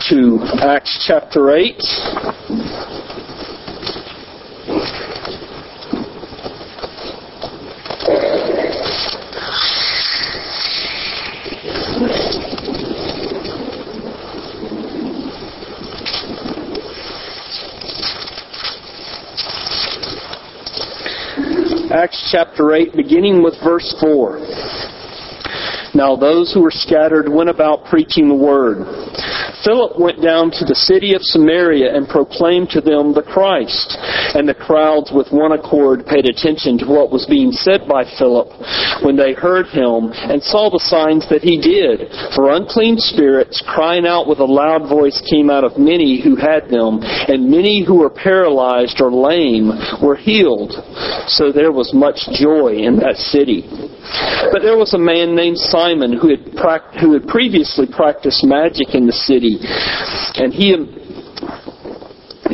to Acts chapter 8. Acts chapter 8, beginning with verse 4. Now those who were scattered went about preaching the word. Philip went down to the city of Samaria and proclaimed to them the Christ. And the crowds with one accord paid attention to what was being said by Philip when they heard him and saw the signs that he did. For unclean spirits, crying out with a loud voice, came out of many who had them, and many who were paralyzed or lame were healed. So there was much joy in that city. But there was a man named Simon who had, who had previously practiced magic in the city, and he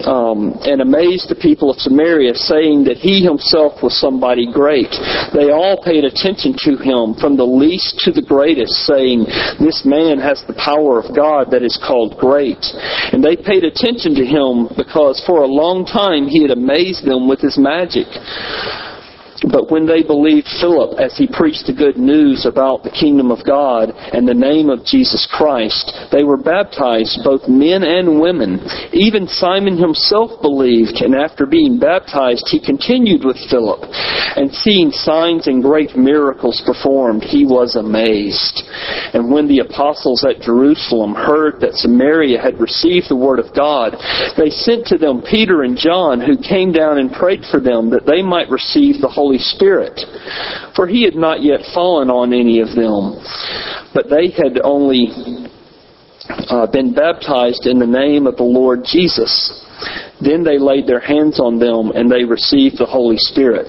um, and amazed the people of Samaria, saying that he himself was somebody great. They all paid attention to him, from the least to the greatest, saying, This man has the power of God that is called great. And they paid attention to him because for a long time he had amazed them with his magic. But when they believed Philip as he preached the good news about the kingdom of God and the name of Jesus Christ, they were baptized, both men and women. Even Simon himself believed, and after being baptized, he continued with Philip. And seeing signs and great miracles performed, he was amazed. And when the apostles at Jerusalem heard that Samaria had received the word of God, they sent to them Peter and John, who came down and prayed for them that they might receive the Holy Holy Spirit. For he had not yet fallen on any of them, but they had only uh, been baptized in the name of the Lord Jesus. Then they laid their hands on them and they received the Holy Spirit.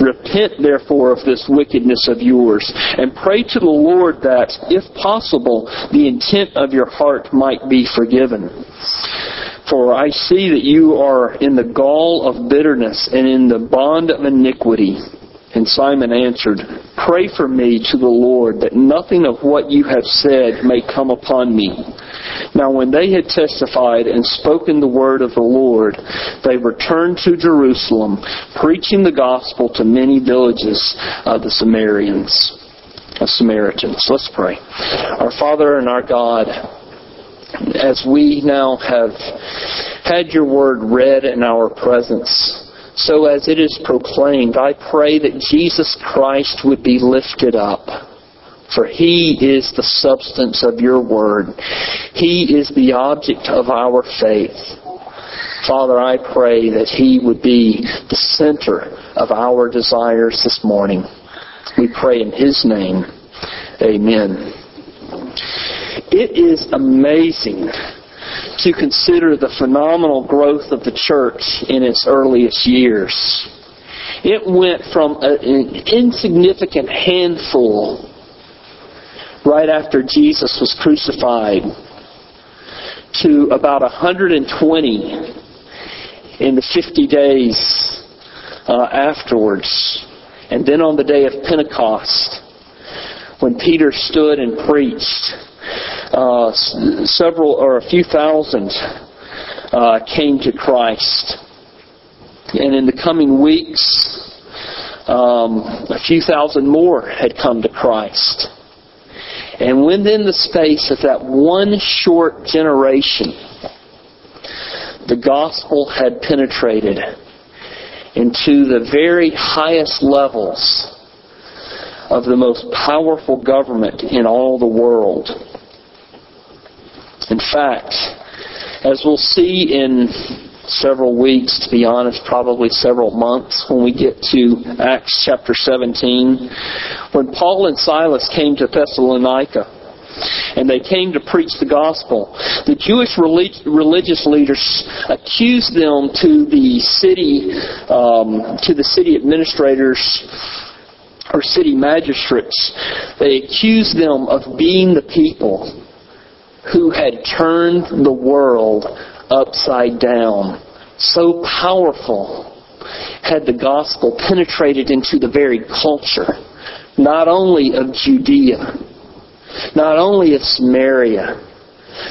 Repent therefore of this wickedness of yours, and pray to the Lord that, if possible, the intent of your heart might be forgiven. For I see that you are in the gall of bitterness and in the bond of iniquity. And Simon answered, Pray for me to the Lord that nothing of what you have said may come upon me. Now when they had testified and spoken the word of the Lord, they returned to Jerusalem, preaching the gospel to many villages of the Samaritans. Of Samaritans. Let's pray. Our Father and our God, as we now have had your word read in our presence, so as it is proclaimed, I pray that Jesus Christ would be lifted up. For He is the substance of your word. He is the object of our faith. Father, I pray that He would be the center of our desires this morning. We pray in His name. Amen. It is amazing to consider the phenomenal growth of the church in its earliest years. It went from an insignificant handful right after Jesus was crucified to about 120 in the 50 days uh, afterwards. And then on the day of Pentecost, when Peter stood and preached, uh, several or a few thousand uh, came to Christ. And in the coming weeks, um, a few thousand more had come to Christ. And within the space of that one short generation, the gospel had penetrated into the very highest levels of the most powerful government in all the world. In fact, as we'll see in several weeks, to be honest, probably several months when we get to Acts chapter 17, when Paul and Silas came to Thessalonica, and they came to preach the gospel. The Jewish relig- religious leaders accused them to the city, um, to the city administrators or city magistrates. They accused them of being the people who had turned the world upside down. So powerful had the gospel penetrated into the very culture, not only of Judea, not only of Samaria,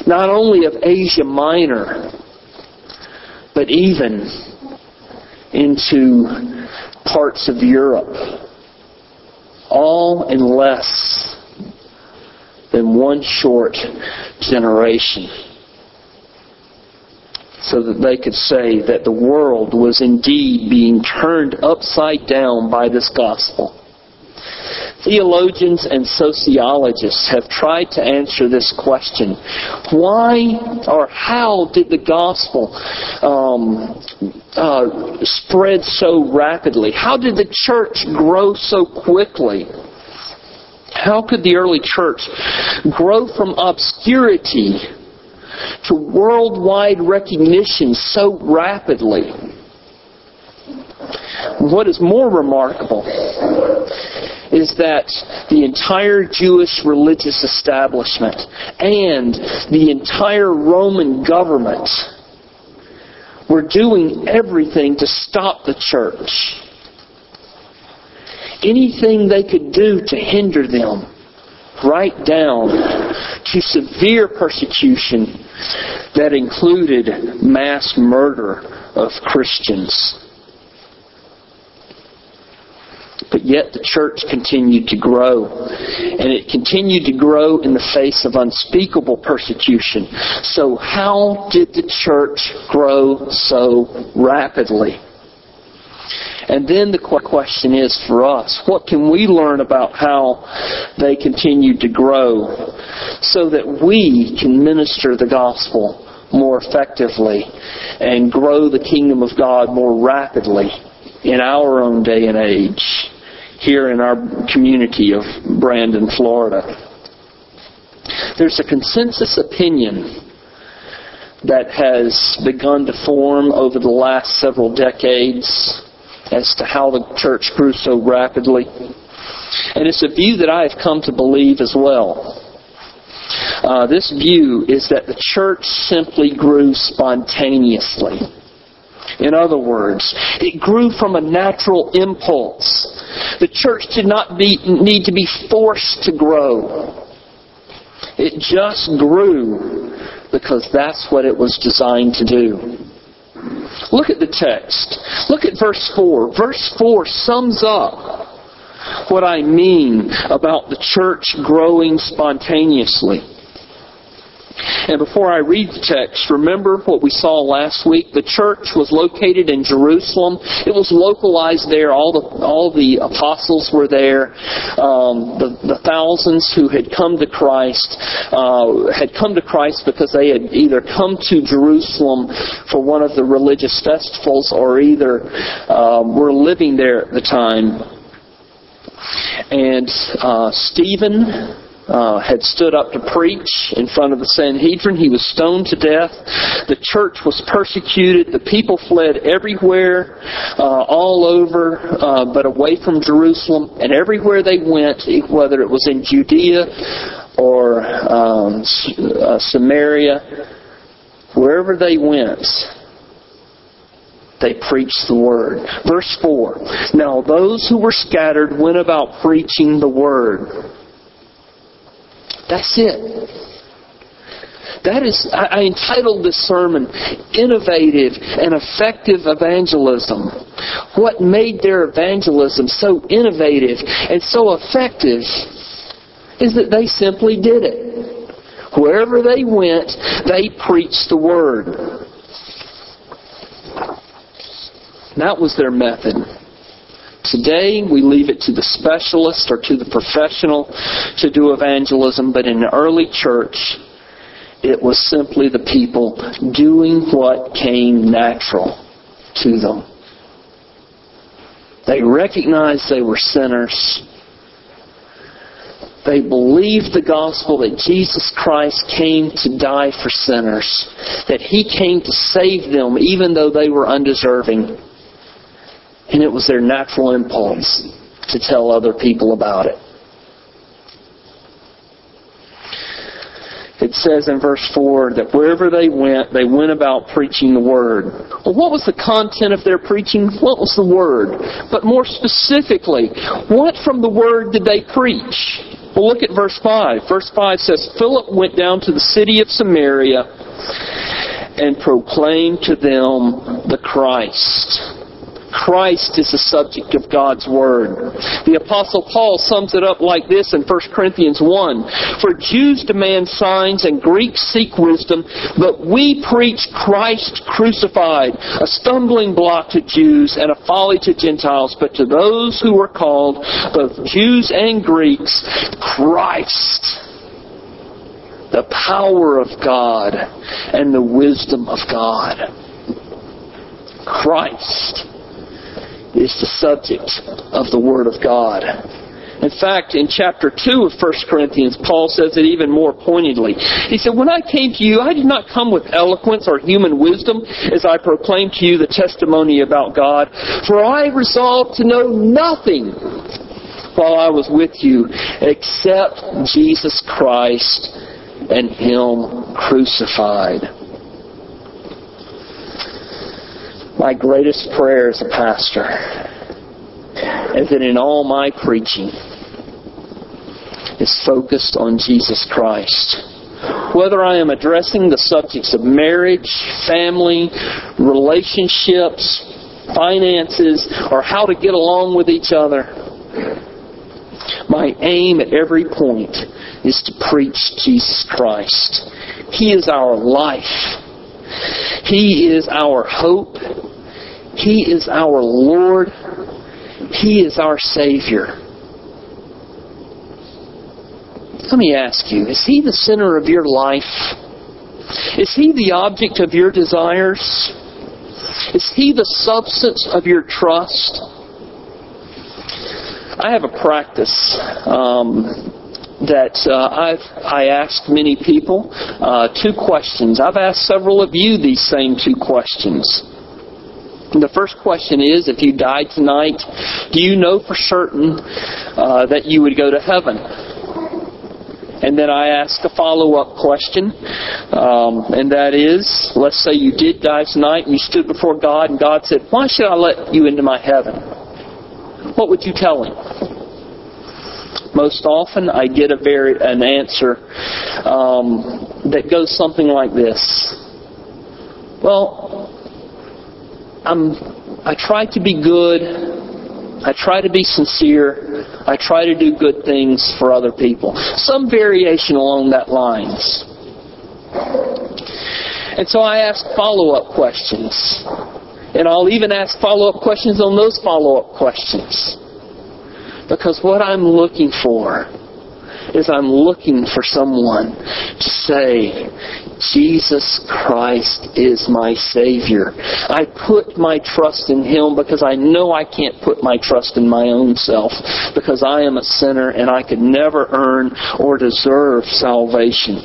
not only of Asia Minor, but even into parts of Europe, all in less than one short generation. So that they could say that the world was indeed being turned upside down by this gospel. Theologians and sociologists have tried to answer this question. Why or how did the gospel um, uh, spread so rapidly? How did the church grow so quickly? How could the early church grow from obscurity to worldwide recognition so rapidly? What is more remarkable is that the entire Jewish religious establishment and the entire Roman government were doing everything to stop the church. Anything they could do to hinder them, right down to severe persecution that included mass murder of Christians. But yet the church continued to grow. And it continued to grow in the face of unspeakable persecution. So how did the church grow so rapidly? And then the question is for us, what can we learn about how they continued to grow so that we can minister the gospel more effectively and grow the kingdom of God more rapidly in our own day and age here in our community of Brandon, Florida. There's a consensus opinion that has begun to form over the last several decades as to how the church grew so rapidly. And it's a view that I have come to believe as well. Uh, this view is that the church simply grew spontaneously. In other words, it grew from a natural impulse. The church did not be, need to be forced to grow. It just grew because that's what it was designed to do. Look at the text. Look at verse 4. Verse 4 sums up what I mean about the church growing spontaneously. And before I read the text, remember what we saw last week? The church was located in Jerusalem. It was localized there. All the, all the apostles were there. Um, the, the thousands who had come to Christ uh, had come to Christ because they had either come to Jerusalem for one of the religious festivals or either um, were living there at the time. And uh, Stephen uh, had stood up to preach in front of the Sanhedrin. He was stoned to death. The church was persecuted. The people fled everywhere, uh, all over, uh, but away from Jerusalem. And everywhere they went, whether it was in Judea or um, uh, Samaria, wherever they went, they preached the word. Verse 4 Now those who were scattered went about preaching the word. That's it. That is, I, entitled this sermon, Innovative and Effective Evangelism. What made their evangelism so innovative and so effective is that they simply did it. Wherever they went, they preached the Word. That was their method. Today, we leave it to the specialist or to the professional to do evangelism, but in the early church, it was simply the people doing what came natural to them. They recognized they were sinners. They believed the gospel that Jesus Christ came to die for sinners, that He came to save them even though they were undeserving. And it was their natural impulse to tell other people about it. It says in verse 4 that wherever they went, they went about preaching the Word. Well, what was the content of their preaching? What was the Word? But more specifically, what from the Word did they preach? Well, look at verse 5. Verse 5 says, Philip went down to the city of Samaria and proclaimed to them the Christ. Christ is the subject of God's Word. The Apostle Paul sums it up like this in 1 Corinthians 1. For Jews demand signs and Greeks seek wisdom, but we preach Christ crucified, a stumbling block to Jews and a folly to Gentiles, but to those who are called, both Jews and Greeks, Christ the power of God and the wisdom of God. Christ is the subject of the Word of God. In fact, in chapter 2 of 1 Corinthians, Paul says it even more pointedly. He said, When I came to you, I did not come with eloquence or human wisdom as I proclaimed to you the testimony about God, for I resolved to know nothing while I was with you except Jesus Christ and Him crucified. My greatest prayer as a pastor is that in all my preaching is focused on Jesus Christ. Whether I am addressing the subjects of marriage, family, relationships, finances, or how to get along with each other, my aim at every point is to preach Jesus Christ. He is our life. He is our hope. He is our Lord. He is our Savior. Let me ask you, is He the center of your life? Is He the object of your desires? Is He the substance of your trust? I have a practice um, that uh, I've I asked many people uh, two questions. I've asked several of you these same two questions. The first question is, if you died tonight, do you know for certain uh, that you would go to heaven? And then I ask a follow-up question, um, and that is, let's say you did die tonight and you stood before God, and God said, "Why should I let you into my heaven?" What would you tell Him? Most often, I get a very an answer um, that goes something like this: Well, I'm, I try to be good. I try to be sincere. I try to do good things for other people. Some variation along that lines. And so I ask follow-up questions. And I'll even ask follow-up questions on those follow-up questions. Because what I'm looking for is I'm looking for someone to say, Jesus Christ is my Savior. I put my trust in Him because I know I can't put my trust in my own self because I am a sinner and I could never earn or deserve salvation.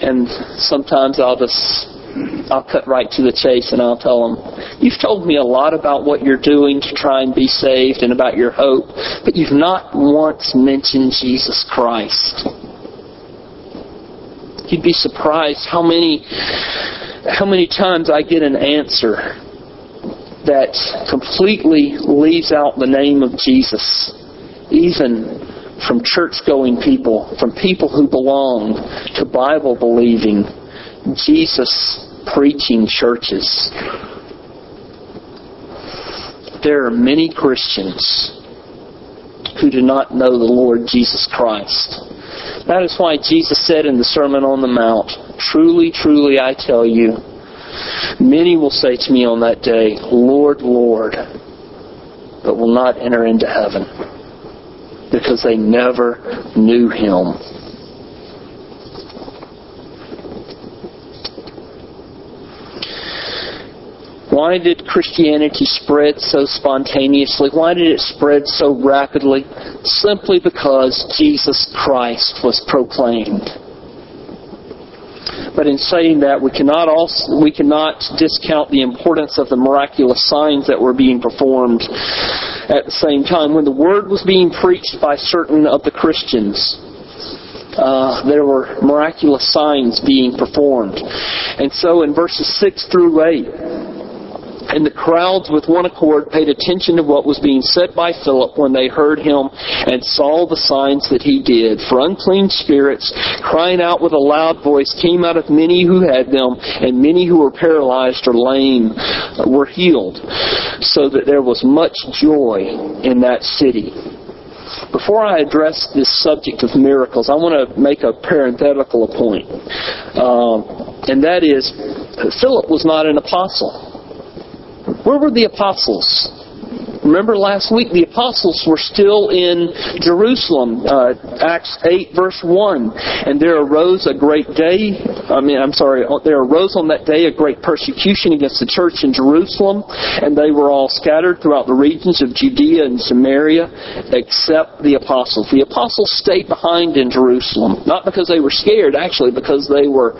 And sometimes I'll just I'll cut right to the chase and I'll tell them, You've told me a lot about what you're doing to try and be saved and about your hope, but you've not once mentioned Jesus Christ. You'd be surprised how many how many times I get an answer that completely leaves out the name of Jesus, even from church going people, from people who belong to Bible believing, Jesus preaching churches. There are many Christians who do not know the Lord Jesus Christ. That is why Jesus said in the Sermon on the Mount, Truly, truly, I tell you, many will say to me on that day, Lord, Lord, but will not enter into heaven because they never knew Him. Why did Christianity spread so spontaneously? Why did it spread so rapidly? Simply because Jesus Christ was proclaimed. But in saying that, we cannot also, we cannot discount the importance of the miraculous signs that were being performed at the same time. When the word was being preached by certain of the Christians, uh, there were miraculous signs being performed. And so in verses 6 through 8, and the crowds with one accord paid attention to what was being said by Philip when they heard him and saw the signs that he did. For unclean spirits, crying out with a loud voice, came out of many who had them, and many who were paralyzed or lame were healed, so that there was much joy in that city. Before I address this subject of miracles, I want to make a parenthetical point. Uh, and that is, Philip was not an apostle. Where were the apostles? Remember last week, the apostles were still in Jerusalem, uh, Acts 8, verse 1. And there arose a great day, I mean, I'm sorry, there arose on that day a great persecution against the church in Jerusalem, and they were all scattered throughout the regions of Judea and Samaria, except the apostles. The apostles stayed behind in Jerusalem, not because they were scared, actually, because they were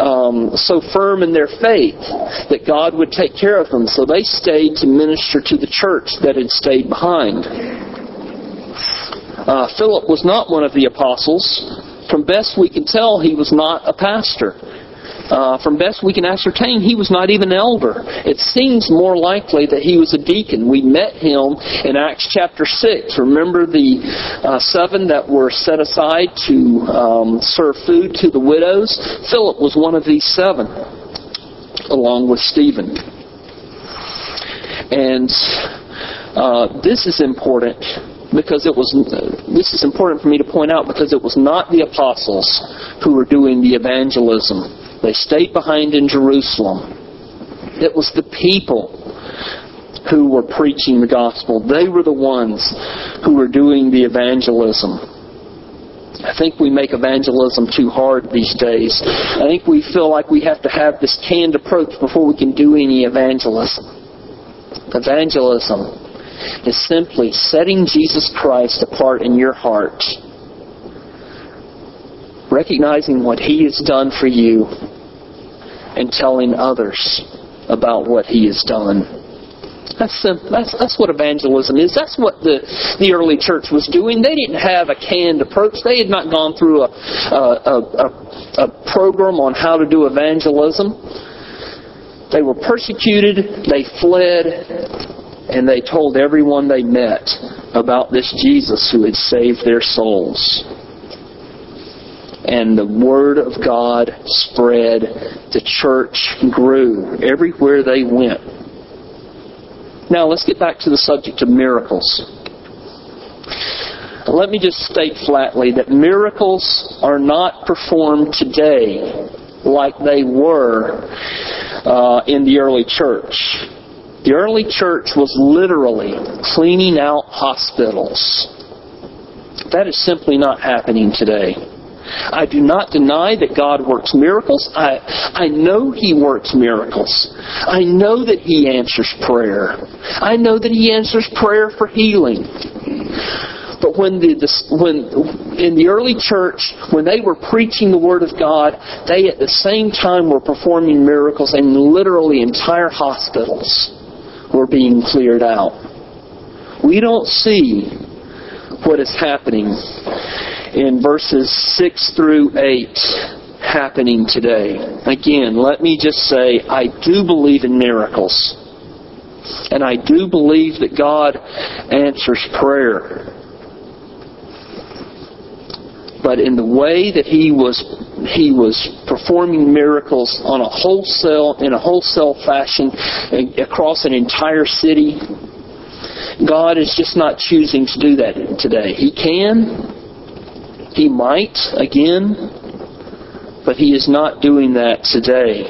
um, so firm in their faith that God would take care of them. So they stayed to minister to the church that had stayed behind. Uh, Philip was not one of the apostles. From best we can tell, he was not a pastor. Uh, from best we can ascertain, he was not even an elder. It seems more likely that he was a deacon. We met him in Acts chapter 6. Remember the uh, seven that were set aside to um, serve food to the widows? Philip was one of these seven, along with Stephen. And uh, this is important because it was this is important for me to point out because it was not the apostles who were doing the evangelism. They stayed behind in Jerusalem. It was the people who were preaching the gospel. They were the ones who were doing the evangelism. I think we make evangelism too hard these days. I think we feel like we have to have this canned approach before we can do any evangelism. Evangelism is simply setting Jesus Christ apart in your heart, recognizing what He has done for you, and telling others about what He has done. That's, that's that's what evangelism is. That's what the the early church was doing. They didn't have a canned approach. They had not gone through a a, a, a program on how to do evangelism. They were persecuted. They fled and they told everyone they met about this Jesus who had saved their souls. And the Word of God spread. The church grew everywhere they went. Now let's get back to the subject of miracles. Let me just state flatly that miracles are not performed today like they were uh, in the early church. The early church was literally cleaning out hospitals. That is simply not happening today. I do not deny that God works miracles. I, I know He works miracles. I know that He answers prayer. I know that He answers prayer for healing. But when the when in the early church, when they were preaching the Word of God, they at the same time were performing miracles in literally entire hospitals were being cleared out. We don't see what is happening in verses 6 through 8 happening today. Again, let me just say, I do believe in miracles. And I do believe that God answers prayer. But in the way that He was he was performing miracles on a wholesale in a wholesale fashion across an entire city. God is just not choosing to do that today. He can, he might again, but he is not doing that today.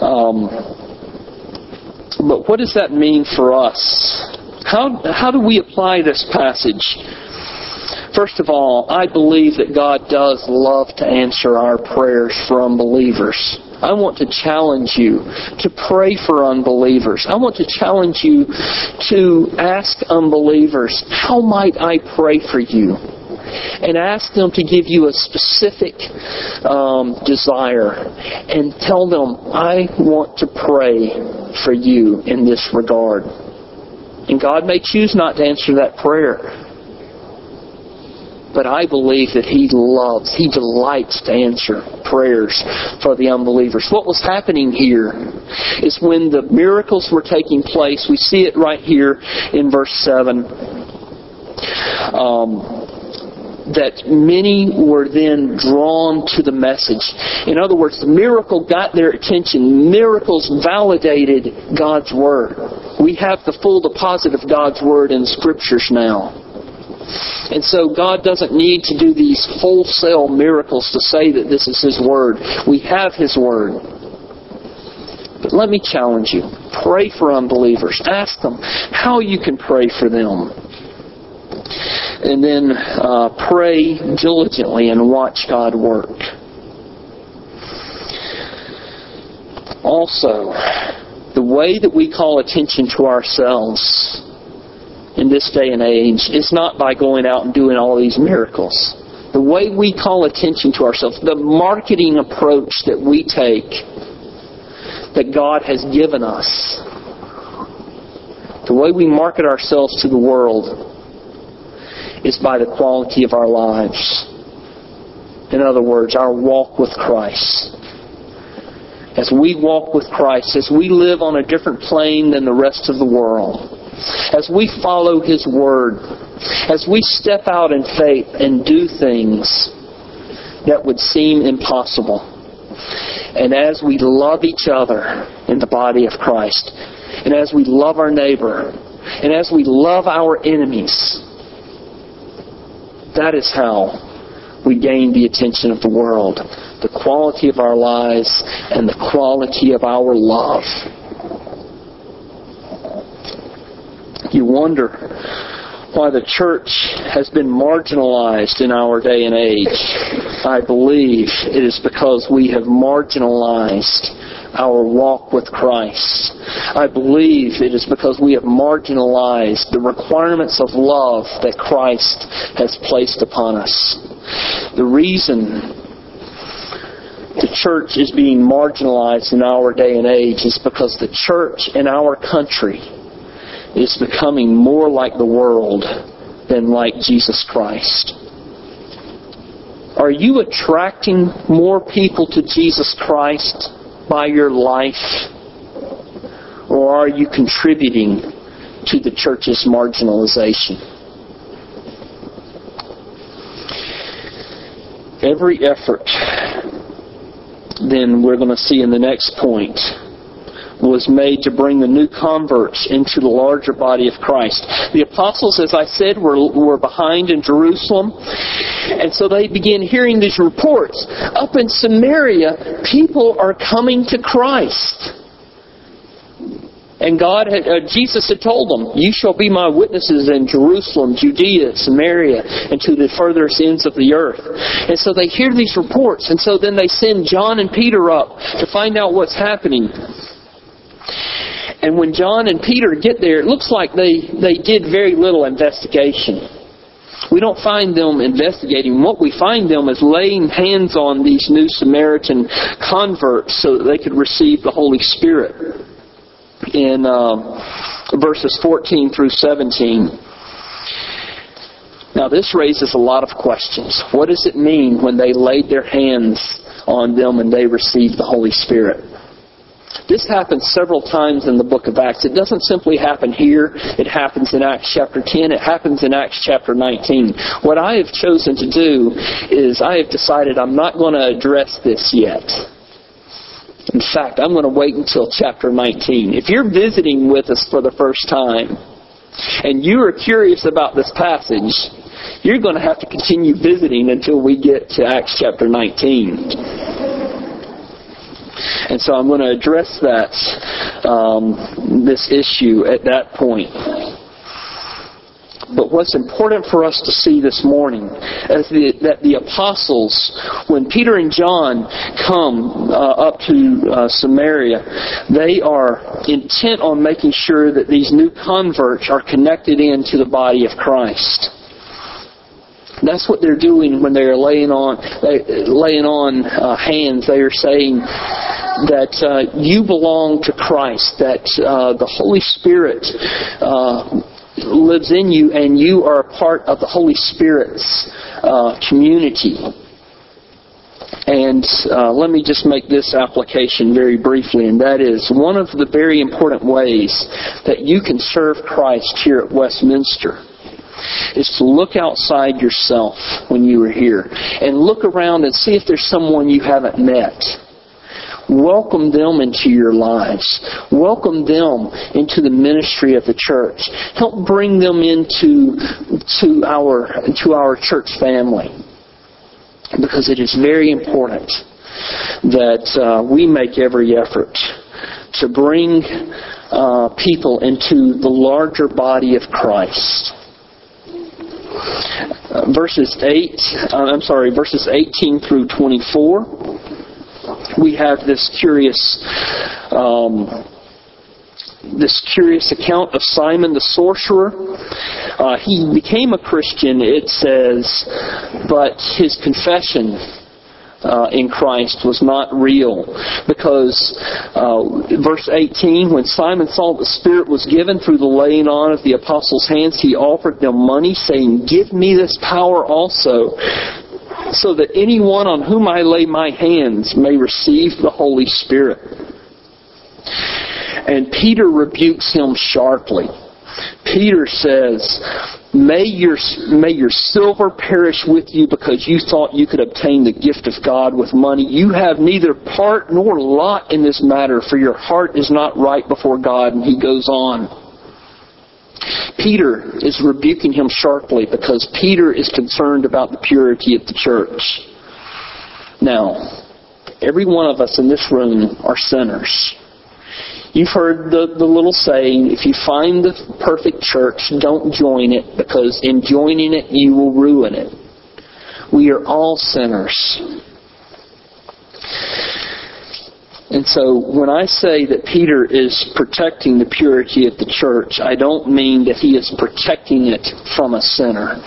Um, but what does that mean for us? How, how do we apply this passage First of all, I believe that God does love to answer our prayers from believers. I want to challenge you to pray for unbelievers. I want to challenge you to ask unbelievers, how might I pray for you? and ask them to give you a specific um, desire and tell them, I want to pray for you in this regard. And God may choose not to answer that prayer. But I believe that He loves, He delights to answer prayers for the unbelievers. What was happening here is when the miracles were taking place, we see it right here in verse 7. Um, that many were then drawn to the message. In other words, the miracle got their attention. Miracles validated God's Word. We have the full deposit of God's Word in Scriptures now. And so God doesn't need to do these wholesale miracles to say that this is His Word. We have His Word. But let me challenge you. Pray for unbelievers. Ask them how you can pray for them and then uh, pray diligently and watch God work. Also, the way that we call attention to ourselves in this day and age is not by going out and doing all these miracles. The way we call attention to ourselves, the marketing approach that we take that God has given us, the way we market ourselves to the world is by the quality of our lives. In other words, our walk with Christ. As we walk with Christ, as we live on a different plane than the rest of the world, as we follow His Word, as we step out in faith and do things that would seem impossible, and as we love each other in the body of Christ, and as we love our neighbor, and as we love our enemies, that is how we gain the attention of the world. The quality of our lives and the quality of our love. You wonder why the church has been marginalized in our day and age. I believe it is because we have marginalized our walk with Christ. I believe it is because we have marginalized the requirements of love that Christ has placed upon us. The reason the church is being marginalized in our day and age is because the church in our country is becoming more like the world than like Jesus Christ. Are you attracting more people to Jesus Christ by your life? Or are you contributing to the church's marginalization? Every effort, then we're going to see in the next point, was made to bring the new converts into the larger body of Christ. The apostles, as I said, were, were behind in Jerusalem. And so they began hearing these reports. Up in Samaria, people are coming to Christ. And God had, uh, Jesus had told them, You shall be my witnesses in Jerusalem, Judea, Samaria, and to the furthest ends of the earth. And so they hear these reports, and so then they send John and Peter up to find out what's happening. And when John and Peter get there, it looks like they, they did very little investigation. We don't find them investigating. What we find them is laying hands on these new Samaritan converts so that they could receive the Holy Spirit. In uh, verses 14 through 17. Now, this raises a lot of questions. What does it mean when they laid their hands on them and they received the Holy Spirit? This happens several times in the book of Acts. It doesn't simply happen here. It happens in Acts chapter 10. It happens in Acts chapter 19. What I have chosen to do is I have decided I'm not going to address this yet. In fact, I'm going to wait until chapter 19. If you're visiting with us for the first time and you are curious about this passage, you're going to have to continue visiting until we get to Acts chapter 19. And so I'm going to address that, um, this issue at that point. But what's important for us to see this morning is the, that the apostles, when Peter and John come uh, up to uh, Samaria, they are intent on making sure that these new converts are connected into the body of Christ. That's what they're doing when they are laying on laying on uh, hands. They are saying that uh, you belong to Christ. That uh, the Holy Spirit uh, lives in you, and you are a part of the Holy Spirit's uh, community. And uh, let me just make this application very briefly, and that is one of the very important ways that you can serve Christ here at Westminster is to look outside yourself when you are here and look around and see if there's someone you haven't met Welcome them into your lives. Welcome them into the ministry of the church. Help bring them into to our to our church family. Because it is very important that uh, we make every effort to bring uh, people into the larger body of Christ. Verses 8, uh, I'm sorry, verses 18 through 24 we have this curious um, this curious account of Simon the sorcerer. Uh, he became a Christian, it says, but his confession uh, in Christ was not real. Because, uh, verse 18, when Simon saw the Spirit was given through the laying on of the apostles' hands, he offered them money, saying, Give me this power also, so that anyone on whom I lay my hands may receive the Holy Spirit. And Peter rebukes him sharply. Peter says, May your, may your silver perish with you because you thought you could obtain the gift of God with money. You have neither part nor lot in this matter, for your heart is not right before God. And he goes on. Peter is rebuking him sharply because Peter is concerned about the purity of the church. Now, every one of us in this room are sinners. You've heard the, the little saying, if you find the perfect church, don't join it because in joining it you will ruin it. We are all sinners. And so when I say that Peter is protecting the purity of the church, I don't mean that he is protecting it from a sinner.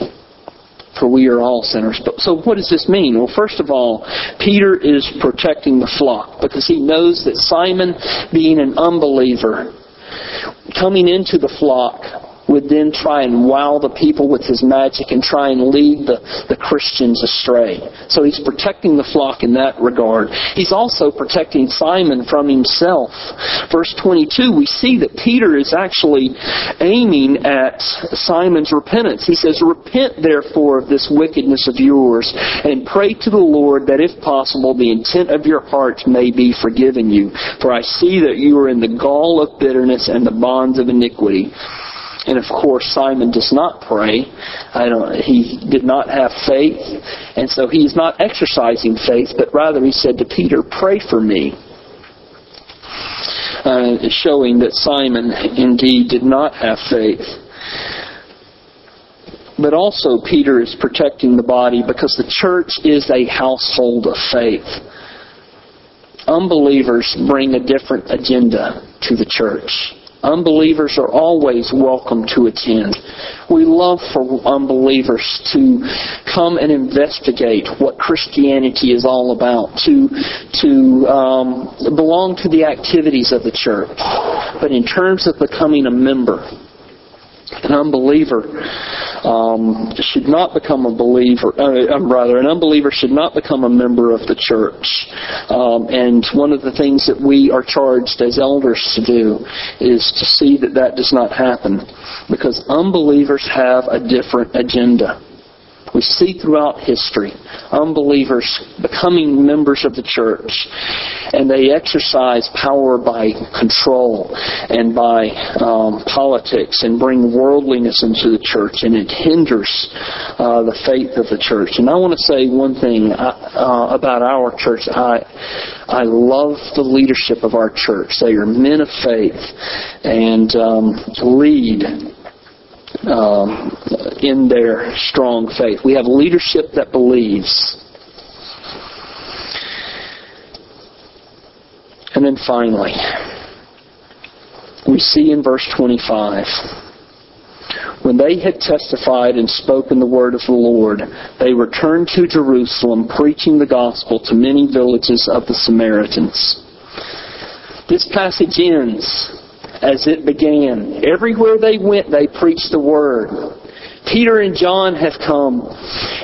For we are all sinners. But, so what does this mean? Well, first of all, Peter is protecting the flock because he knows that Simon, being an unbeliever, coming into the flock, would then try and wow the people with his magic and try and lead the, the Christians astray. So he's protecting the flock in that regard. He's also protecting Simon from himself. Verse 22, we see that Peter is actually aiming at Simon's repentance. He says, Repent therefore of this wickedness of yours and pray to the Lord that if possible the intent of your heart may be forgiven you. For I see that you are in the gall of bitterness and the bonds of iniquity. And of course, Simon does not pray. I don't, he did not have faith. And so he's not exercising faith, but rather he said to Peter, Pray for me. Uh, showing that Simon indeed did not have faith. But also, Peter is protecting the body because the church is a household of faith. Unbelievers bring a different agenda to the church. Unbelievers are always welcome to attend. We love for unbelievers to come and investigate what Christianity is all about, to to um, belong to the activities of the church. But in terms of becoming a member, an unbeliever um, should not become a believer. Uh, um, rather, an unbeliever should not become a member of the church. Um, and one of the things that we are charged as elders to do is to see that that does not happen, because unbelievers have a different agenda. We see throughout history unbelievers becoming members of the church, and they exercise power by control and by um, politics and bring worldliness into the church, and it hinders uh, the faith of the church. And I want to say one thing uh, about our church. I I love the leadership of our church. They are men of faith and um, lead um, in their strong faith. We have leadership that believes. And then finally, we see in verse 25 when they had testified and spoken the word of the Lord, they returned to Jerusalem, preaching the gospel to many villages of the Samaritans. This passage ends as it began. Everywhere they went, they preached the word. Peter and John have come,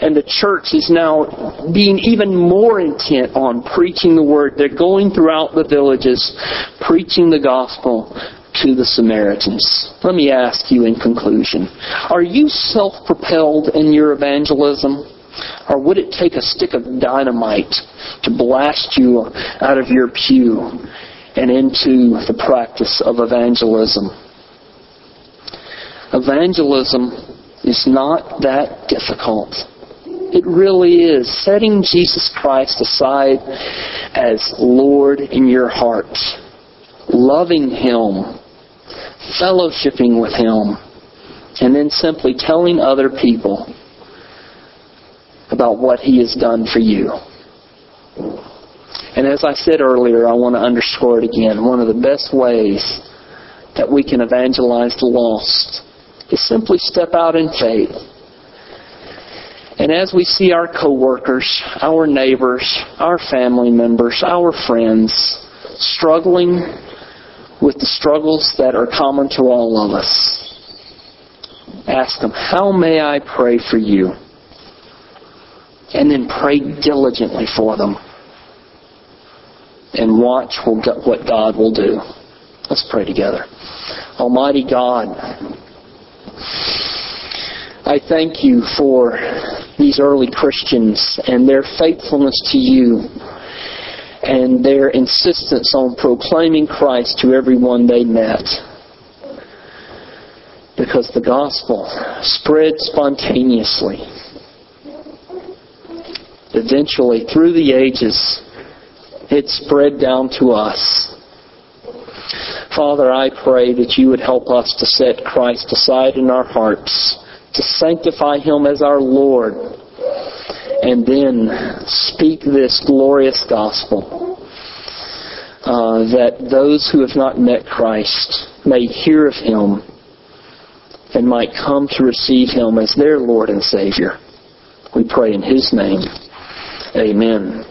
and the church is now being even more intent on preaching the word. They're going throughout the villages, preaching the gospel to the Samaritans. Let me ask you in conclusion Are you self propelled in your evangelism? Or would it take a stick of dynamite to blast you out of your pew and into the practice of evangelism? Evangelism is not that difficult. It really is. Setting Jesus Christ aside as Lord in your heart, loving Him, fellowshipping with Him, and then simply telling other people about what He has done for you. And as I said earlier, I want to underscore it again. One of the best ways that we can evangelize the lost is simply step out in faith. And as we see our coworkers, our neighbors, our family members, our friends struggling with the struggles that are common to all of us. Ask them, How may I pray for you? And then pray diligently for them. And watch what God will do. Let's pray together. Almighty God, I thank you for these early Christians and their faithfulness to you and their insistence on proclaiming Christ to everyone they met. Because the gospel spread spontaneously. Eventually, through the ages, it spread down to us. Father, I pray that you would help us to set Christ aside in our hearts, to sanctify Him as our Lord, and then speak this glorious gospel. Uh, that those who have not met Christ may hear of Him and might come to receive Him as their Lord and Savior. We pray in His name. Amen.